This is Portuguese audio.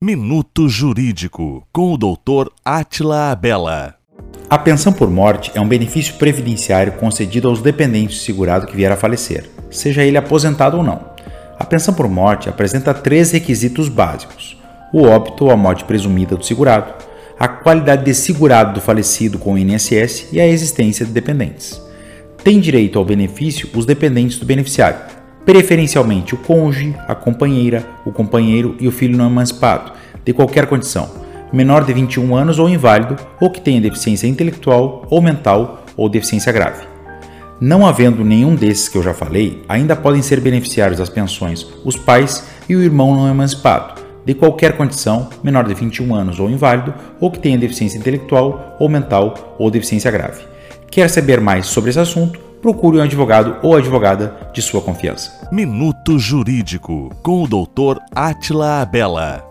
Minuto Jurídico, com o Dr. Atila Abela. A pensão por morte é um benefício previdenciário concedido aos dependentes do segurado que vier a falecer, seja ele aposentado ou não. A pensão por morte apresenta três requisitos básicos: o óbito ou a morte presumida do segurado, a qualidade de segurado do falecido com o INSS e a existência de dependentes. Tem direito ao benefício os dependentes do beneficiário, preferencialmente o cônjuge, a companheira, o companheiro e o filho não emancipado, de qualquer condição, menor de 21 anos ou inválido, ou que tenha deficiência intelectual ou mental ou deficiência grave. Não havendo nenhum desses que eu já falei, ainda podem ser beneficiários das pensões os pais e o irmão não emancipado, de qualquer condição, menor de 21 anos ou inválido, ou que tenha deficiência intelectual ou mental ou deficiência grave. Quer saber mais sobre esse assunto? Procure um advogado ou advogada de sua confiança. Minuto Jurídico com o Dr. Atila Abela.